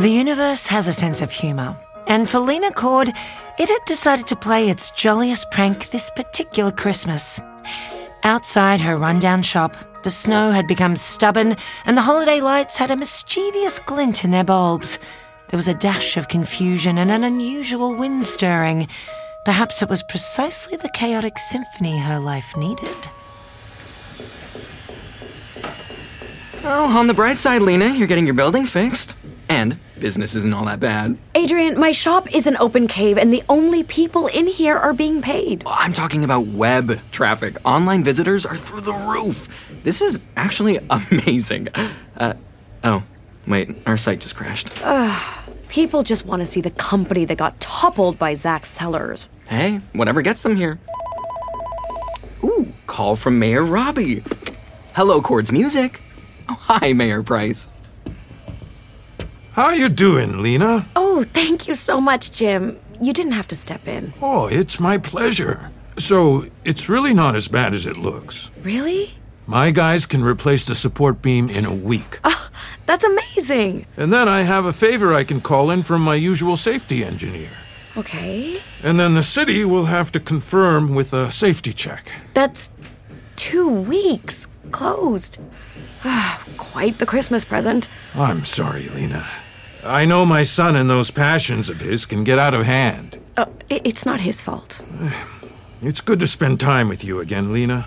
The universe has a sense of humour, and for Lena Cord, it had decided to play its jolliest prank this particular Christmas. Outside her rundown shop, the snow had become stubborn, and the holiday lights had a mischievous glint in their bulbs. There was a dash of confusion and an unusual wind stirring. Perhaps it was precisely the chaotic symphony her life needed. Oh, on the bright side, Lena, you're getting your building fixed. And business isn't all that bad. Adrian, my shop is an open cave, and the only people in here are being paid. I'm talking about web traffic. Online visitors are through the roof. This is actually amazing. Uh, oh, wait, our site just crashed. Ugh, People just want to see the company that got toppled by Zach Sellers. Hey, whatever gets them here. Ooh, call from Mayor Robbie. Hello, Chords Music. Oh, hi, Mayor Price. How are you doing, Lena? Oh, thank you so much, Jim. You didn't have to step in. Oh, it's my pleasure. So, it's really not as bad as it looks. Really? My guys can replace the support beam in a week. Oh, That's amazing. And then I have a favor I can call in from my usual safety engineer. Okay. And then the city will have to confirm with a safety check. That's two weeks closed. Quite the Christmas present. I'm sorry, Lena. I know my son and those passions of his can get out of hand. Uh, it's not his fault. It's good to spend time with you again, Lena.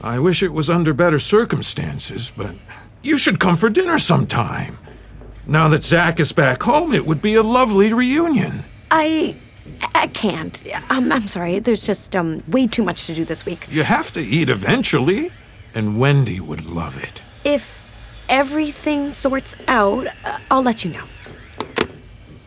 I wish it was under better circumstances, but you should come for dinner sometime. Now that Zach is back home, it would be a lovely reunion. I. I can't. Um, I'm sorry. There's just um, way too much to do this week. You have to eat eventually, and Wendy would love it. If everything sorts out, uh, I'll let you know.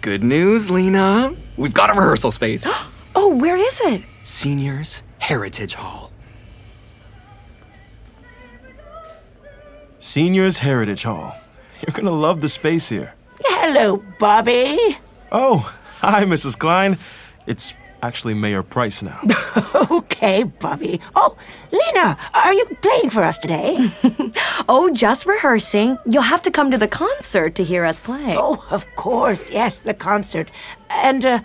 Good news, Lena. We've got a rehearsal space. Oh, where is it? Seniors Heritage Hall. Seniors Heritage Hall. You're gonna love the space here. Hello, Bobby. Oh, hi, Mrs. Klein. It's actually Mayor Price now. Okay, Bobby. Oh, Lena, are you playing for us today? Oh, just rehearsing. You'll have to come to the concert to hear us play. oh, of course, yes, the concert. And, uh,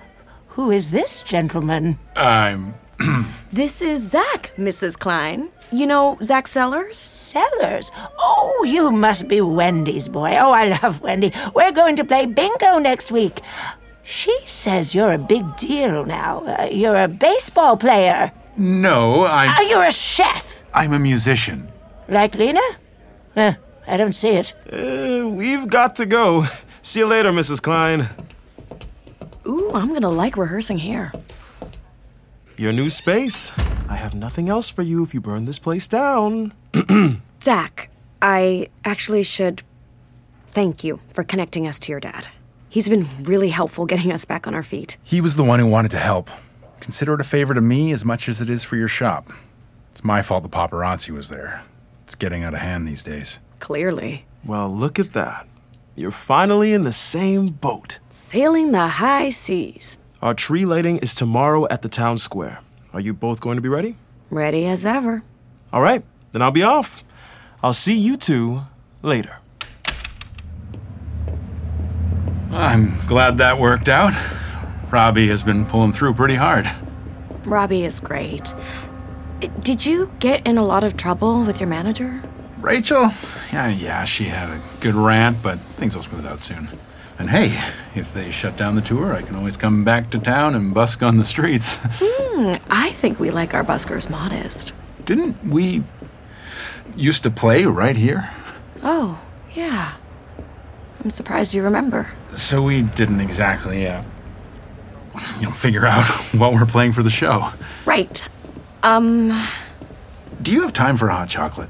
who is this gentleman? I'm. This is Zach, Mrs. Klein. You know Zach Sellers? Sellers. Oh, you must be Wendy's boy. Oh, I love Wendy. We're going to play bingo next week. She says you're a big deal now. Uh, you're a baseball player. No, Uh, I'm. you're a chef. I'm a musician. Like Lena? Uh, I don't see it. Uh, we've got to go. See you later, Mrs. Klein. Ooh, I'm gonna like rehearsing here. Your new space. I have nothing else for you if you burn this place down. Zach, I actually should thank you for connecting us to your dad. He's been really helpful getting us back on our feet. He was the one who wanted to help. Consider it a favor to me as much as it is for your shop. It's my fault the paparazzi was there. It's getting out of hand these days. Clearly. Well, look at that. You're finally in the same boat. Sailing the high seas. Our tree lighting is tomorrow at the town square. Are you both going to be ready? Ready as ever. All right, then I'll be off. I'll see you two later. I'm glad that worked out. Robbie has been pulling through pretty hard. Robbie is great. Did you get in a lot of trouble with your manager? Rachel? Yeah, yeah, she had a good rant, but things will smooth out soon. And hey, if they shut down the tour, I can always come back to town and busk on the streets. Hmm, I think we like our buskers modest. Didn't we used to play right here? Oh, yeah. I'm surprised you remember. So we didn't exactly, uh, you know, figure out what we're playing for the show. Right. Um, Do you have time for a hot chocolate?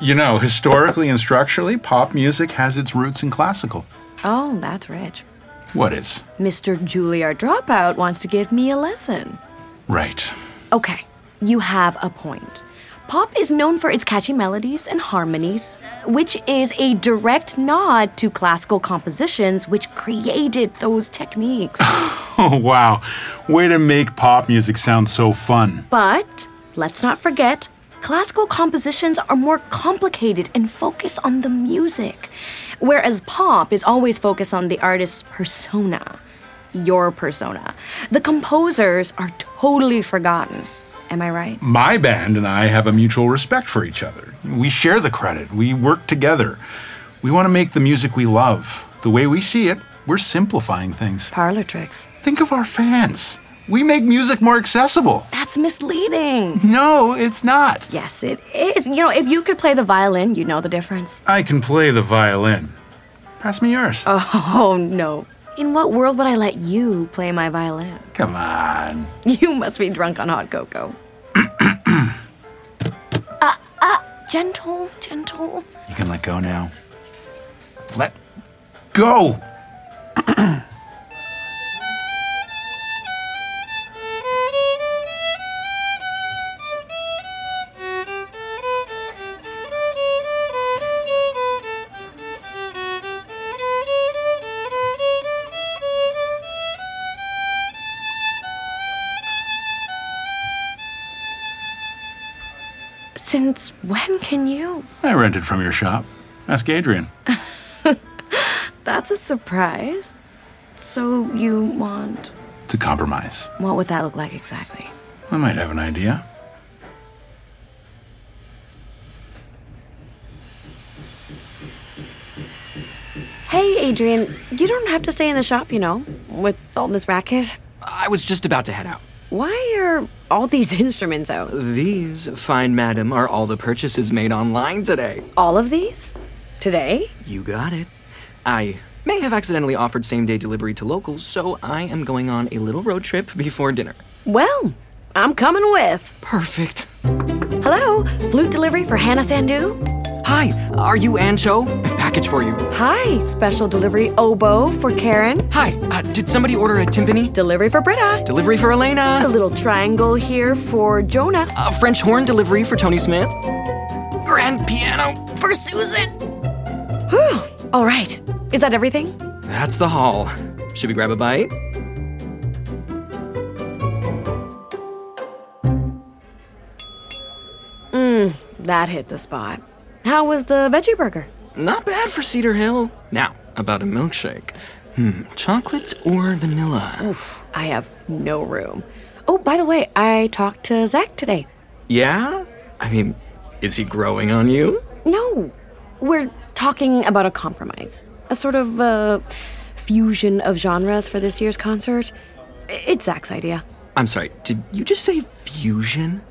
You know, historically and structurally, pop music has its roots in classical. oh, that's rich. What is? Mr. Juilliard Dropout wants to give me a lesson. Right. Okay, you have a point. Pop is known for its catchy melodies and harmonies, which is a direct nod to classical compositions which created those techniques. Oh, wow. Way to make pop music sound so fun. but let's not forget Classical compositions are more complicated and focus on the music, whereas pop is always focused on the artist's persona, your persona. The composers are totally forgotten. Am I right? My band and I have a mutual respect for each other. We share the credit, we work together. We want to make the music we love. The way we see it, we're simplifying things. Parlor tricks. Think of our fans. We make music more accessible. That's misleading. No, it's not. Yes, it is. You know, if you could play the violin, you'd know the difference. I can play the violin. Pass me yours. Oh, no. In what world would I let you play my violin? Come on. You must be drunk on hot cocoa. uh, uh, gentle, gentle. You can let go now. Let go. Since when can you? I rented from your shop. Ask Adrian. That's a surprise. So you want. To compromise. What would that look like exactly? I might have an idea. Hey, Adrian, you don't have to stay in the shop, you know, with all this racket. I was just about to head out. Why are all these instruments out? These, fine madam, are all the purchases made online today. All of these? Today? You got it. I may have accidentally offered same day delivery to locals, so I am going on a little road trip before dinner. Well, I'm coming with. Perfect. Hello, flute delivery for Hannah Sandu? Hi, are you Ancho? A package for you. Hi, special delivery oboe for Karen. Hi, uh, did somebody order a timpani? Delivery for Britta. Delivery for Elena. A little triangle here for Jonah. A French horn delivery for Tony Smith. Grand piano. For Susan. Whew. All right. Is that everything? That's the haul. Should we grab a bite? Mmm, that hit the spot. How was the veggie burger? Not bad for Cedar Hill. Now, about a milkshake. Hmm, chocolates or vanilla? I have no room. Oh, by the way, I talked to Zach today. Yeah? I mean, is he growing on you? No, we're talking about a compromise. A sort of uh, fusion of genres for this year's concert. It's Zach's idea. I'm sorry, did you just say fusion?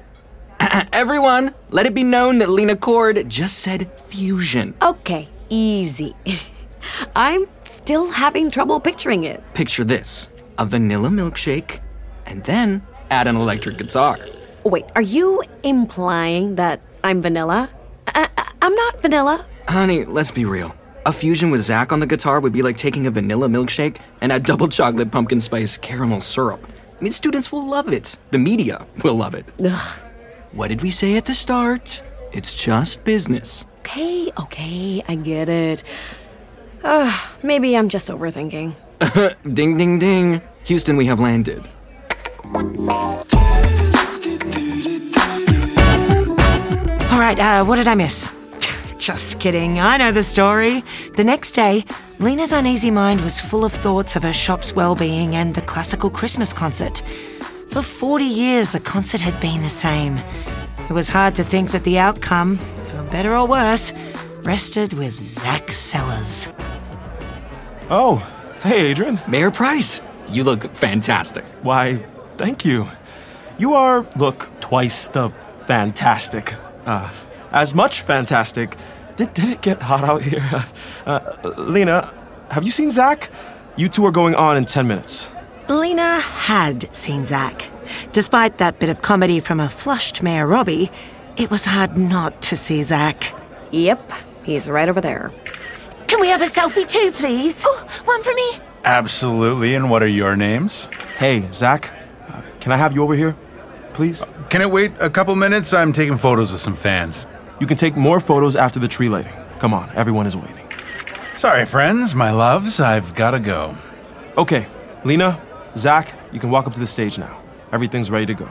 Everyone, let it be known that Lena Cord just said fusion. Okay, easy. I'm still having trouble picturing it. Picture this a vanilla milkshake, and then add an electric guitar. Wait, are you implying that I'm vanilla? I- I- I'm not vanilla. Honey, let's be real. A fusion with Zach on the guitar would be like taking a vanilla milkshake and add double chocolate pumpkin spice caramel syrup. I mean, students will love it. The media will love it. Ugh. What did we say at the start? It's just business. Okay, okay, I get it. Uh, maybe I'm just overthinking. Ding, ding, ding. Houston, we have landed. All right, uh, what did I miss? Just kidding, I know the story. The next day, Lena's uneasy mind was full of thoughts of her shop's well being and the classical Christmas concert. For 40 years, the concert had been the same. It was hard to think that the outcome, for better or worse, rested with Zach Sellers. Oh, hey, Adrian. Mayor Price, you look fantastic. Why, thank you. You are, look, twice the fantastic. Uh, as much fantastic. Did, did it get hot out here? Uh, Lena, have you seen Zach? You two are going on in 10 minutes. Lena had seen Zach. Despite that bit of comedy from a flushed Mayor Robbie, it was hard not to see Zach. Yep, he's right over there. Can we have a selfie too, please? Oh, one for me. Absolutely. And what are your names? Hey, Zach, uh, can I have you over here? Please? Can it wait a couple minutes? I'm taking photos with some fans. You can take more photos after the tree lighting. Come on, everyone is waiting. Sorry, friends, my loves, I've gotta go. Okay, Lena, Zach, you can walk up to the stage now. Everything's ready to go.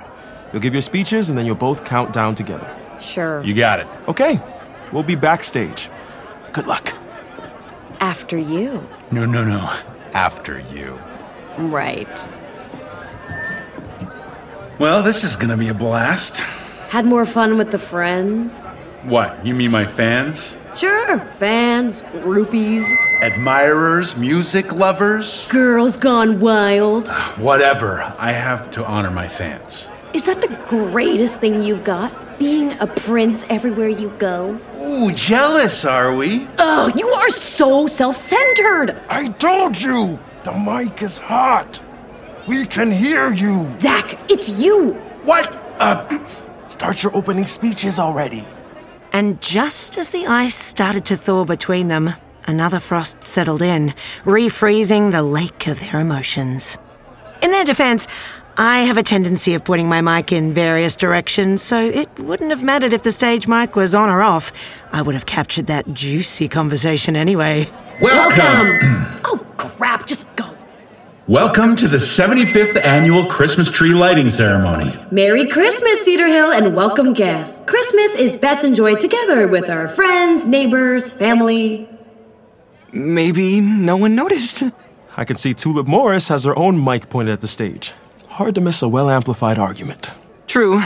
You'll give your speeches and then you'll both count down together. Sure. You got it. Okay, we'll be backstage. Good luck. After you. No, no, no. After you. Right. Well, this is gonna be a blast. Had more fun with the friends? What? You mean my fans? Sure. Fans, groupies, Admirers, music lovers? girls gone wild. Whatever. I have to honor my fans. Is that the greatest thing you've got? Being a prince everywhere you go? Ooh, jealous, are we? Ugh, you are so self centered! I told you! The mic is hot! We can hear you! Zach, it's you! What? Uh, start your opening speeches already. And just as the ice started to thaw between them, another frost settled in, refreezing the lake of their emotions. In their defense, I have a tendency of putting my mic in various directions, so it wouldn't have mattered if the stage mic was on or off. I would have captured that juicy conversation anyway. Welcome. Oh, crap, just go. Welcome to the 75th annual Christmas tree lighting ceremony. Merry Christmas, Cedar Hill, and welcome guests. Christmas is best enjoyed together with our friends, neighbors, family. Maybe no one noticed. I can see Tulip Morris has her own mic pointed at the stage. Hard to miss a well amplified argument. True.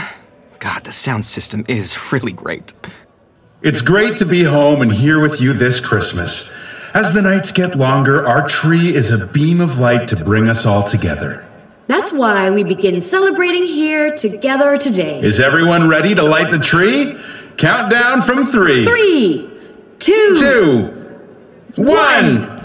God, the sound system is really great. It's great to be home and here with you this Christmas. As the nights get longer, our tree is a beam of light to bring us all together. That's why we begin celebrating here together today. Is everyone ready to light the tree? Countdown from three, Three, two, two, one.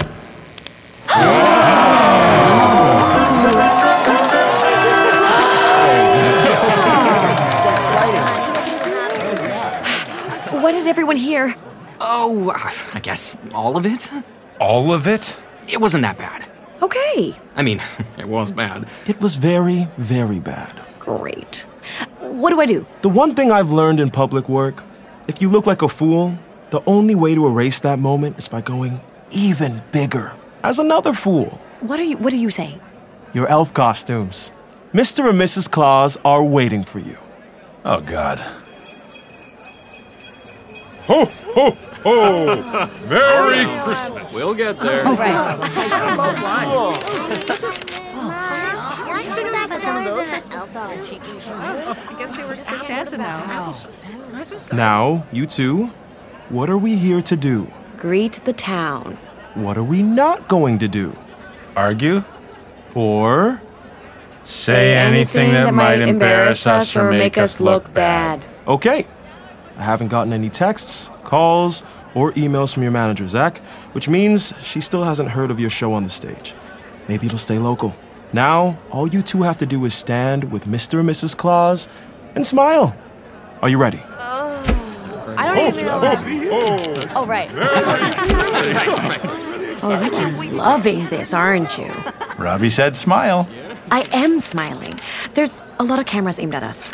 What did everyone hear? Oh, I guess all of it? All of it? It wasn't that bad. Okay, I mean, it was bad. It was very, very bad. great. What do I do? The one thing I've learned in public work if you look like a fool, the only way to erase that moment is by going even bigger as another fool. What are you what are you saying? Your elf costumes. Mr. and Mrs. Claus are waiting for you. Oh, God. Ho, ho, ho! Merry Christmas! We'll get there. Oh, I guess he works for Santa now. Now, you two, what are we here to do? Greet the town. What are we not going to do? Argue? Or Say anything that might embarrass us or make us look bad. Okay. I haven't gotten any texts, calls, or emails from your manager, Zach, which means she still hasn't heard of your show on the stage. Maybe it'll stay local. Now, all you two have to do is stand with Mr. and Mrs. Claus and smile. Are you ready? I don't even know. That. Oh right. oh, you're loving this, aren't you? Robbie said smile. I am smiling. There's a lot of cameras aimed at us.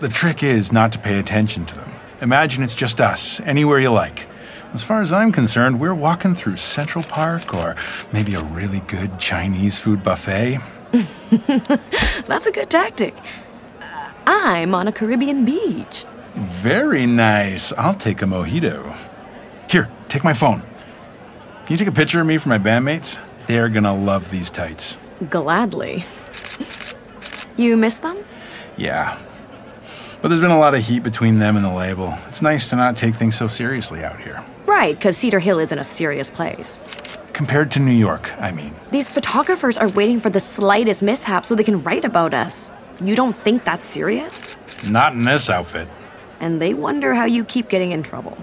The trick is not to pay attention to them. Imagine it's just us, anywhere you like. As far as I'm concerned, we're walking through Central Park or maybe a really good Chinese food buffet. That's a good tactic. I'm on a Caribbean beach. Very nice. I'll take a mojito. Here, take my phone. Can you take a picture of me for my bandmates? They're gonna love these tights. Gladly. You miss them? Yeah. But there's been a lot of heat between them and the label. It's nice to not take things so seriously out here. Right, because Cedar Hill isn't a serious place. Compared to New York, I mean. These photographers are waiting for the slightest mishap so they can write about us. You don't think that's serious? Not in this outfit. And they wonder how you keep getting in trouble.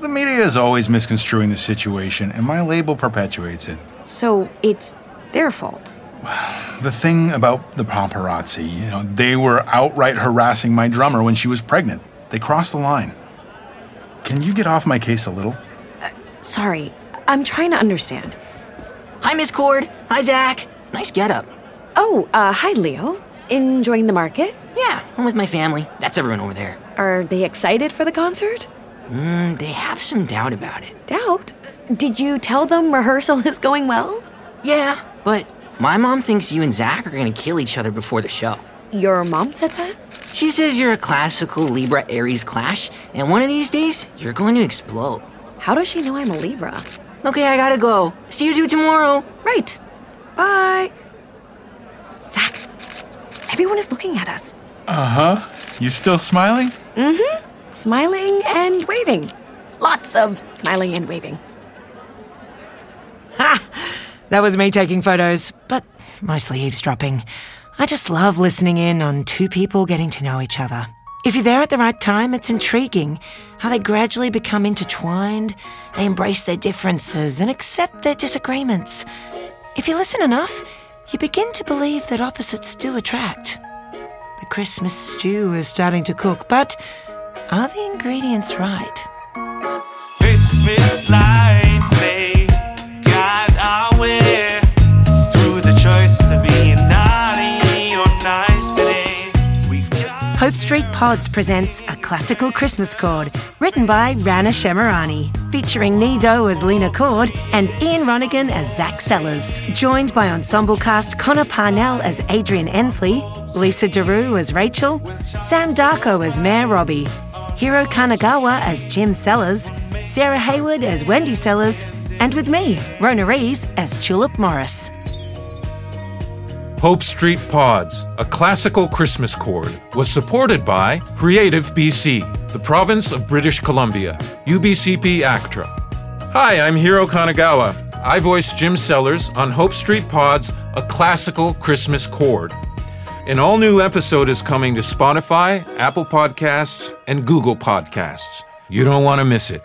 The media is always misconstruing the situation, and my label perpetuates it. So it's their fault. The thing about the paparazzi, you know, they were outright harassing my drummer when she was pregnant. They crossed the line. Can you get off my case a little? Sorry, I'm trying to understand. Hi, Miss Cord. Hi, Zach. Nice getup. Oh, uh, hi, Leo. Enjoying the market? Yeah, I'm with my family. That's everyone over there. Are they excited for the concert? Mm, they have some doubt about it. Doubt? Did you tell them rehearsal is going well? Yeah, but my mom thinks you and Zach are gonna kill each other before the show. Your mom said that? She says you're a classical Libra Aries clash, and one of these days, you're going to explode. How does she know I'm a Libra? Okay, I gotta go. See you two tomorrow. Right. Bye. Zach, everyone is looking at us. Uh huh. You still smiling? Mm-hmm. Smiling and waving. Lots of smiling and waving. Ha! That was me taking photos, but mostly eavesdropping. I just love listening in on two people getting to know each other. If you're there at the right time, it's intriguing how they gradually become intertwined, they embrace their differences and accept their disagreements. If you listen enough, you begin to believe that opposites do attract. Christmas stew is starting to cook, but are the ingredients right? Christmas lights they guide our way through the choice of being naughty or nice today. We've got Hope Street Pods presents a classical Christmas chord written by Rana Shemirani, featuring Nhi Do as Lena Cord and Ian Ronningen as Zach Sellers, joined by ensemble cast Connor Parnall as Adrian Ensley, Lisa Durupt as Rachel, Sam Darkoh as Mayor Robbie, Hiro Kanagawa as Jim Sellers, Sarah Hayward as Wendy Sellers, and with me, Rhona Rees as Tulip Morris. Hope Street Pods, a classical Christmas chord, was supported by Creative BC, the province of British Columbia, UBCP ACTRA. Hi, I'm Hiro Kanagawa. I voice Jim Sellers on Hope Street Pods, a classical Christmas chord. An all new episode is coming to Spotify, Apple Podcasts, and Google Podcasts. You don't want to miss it.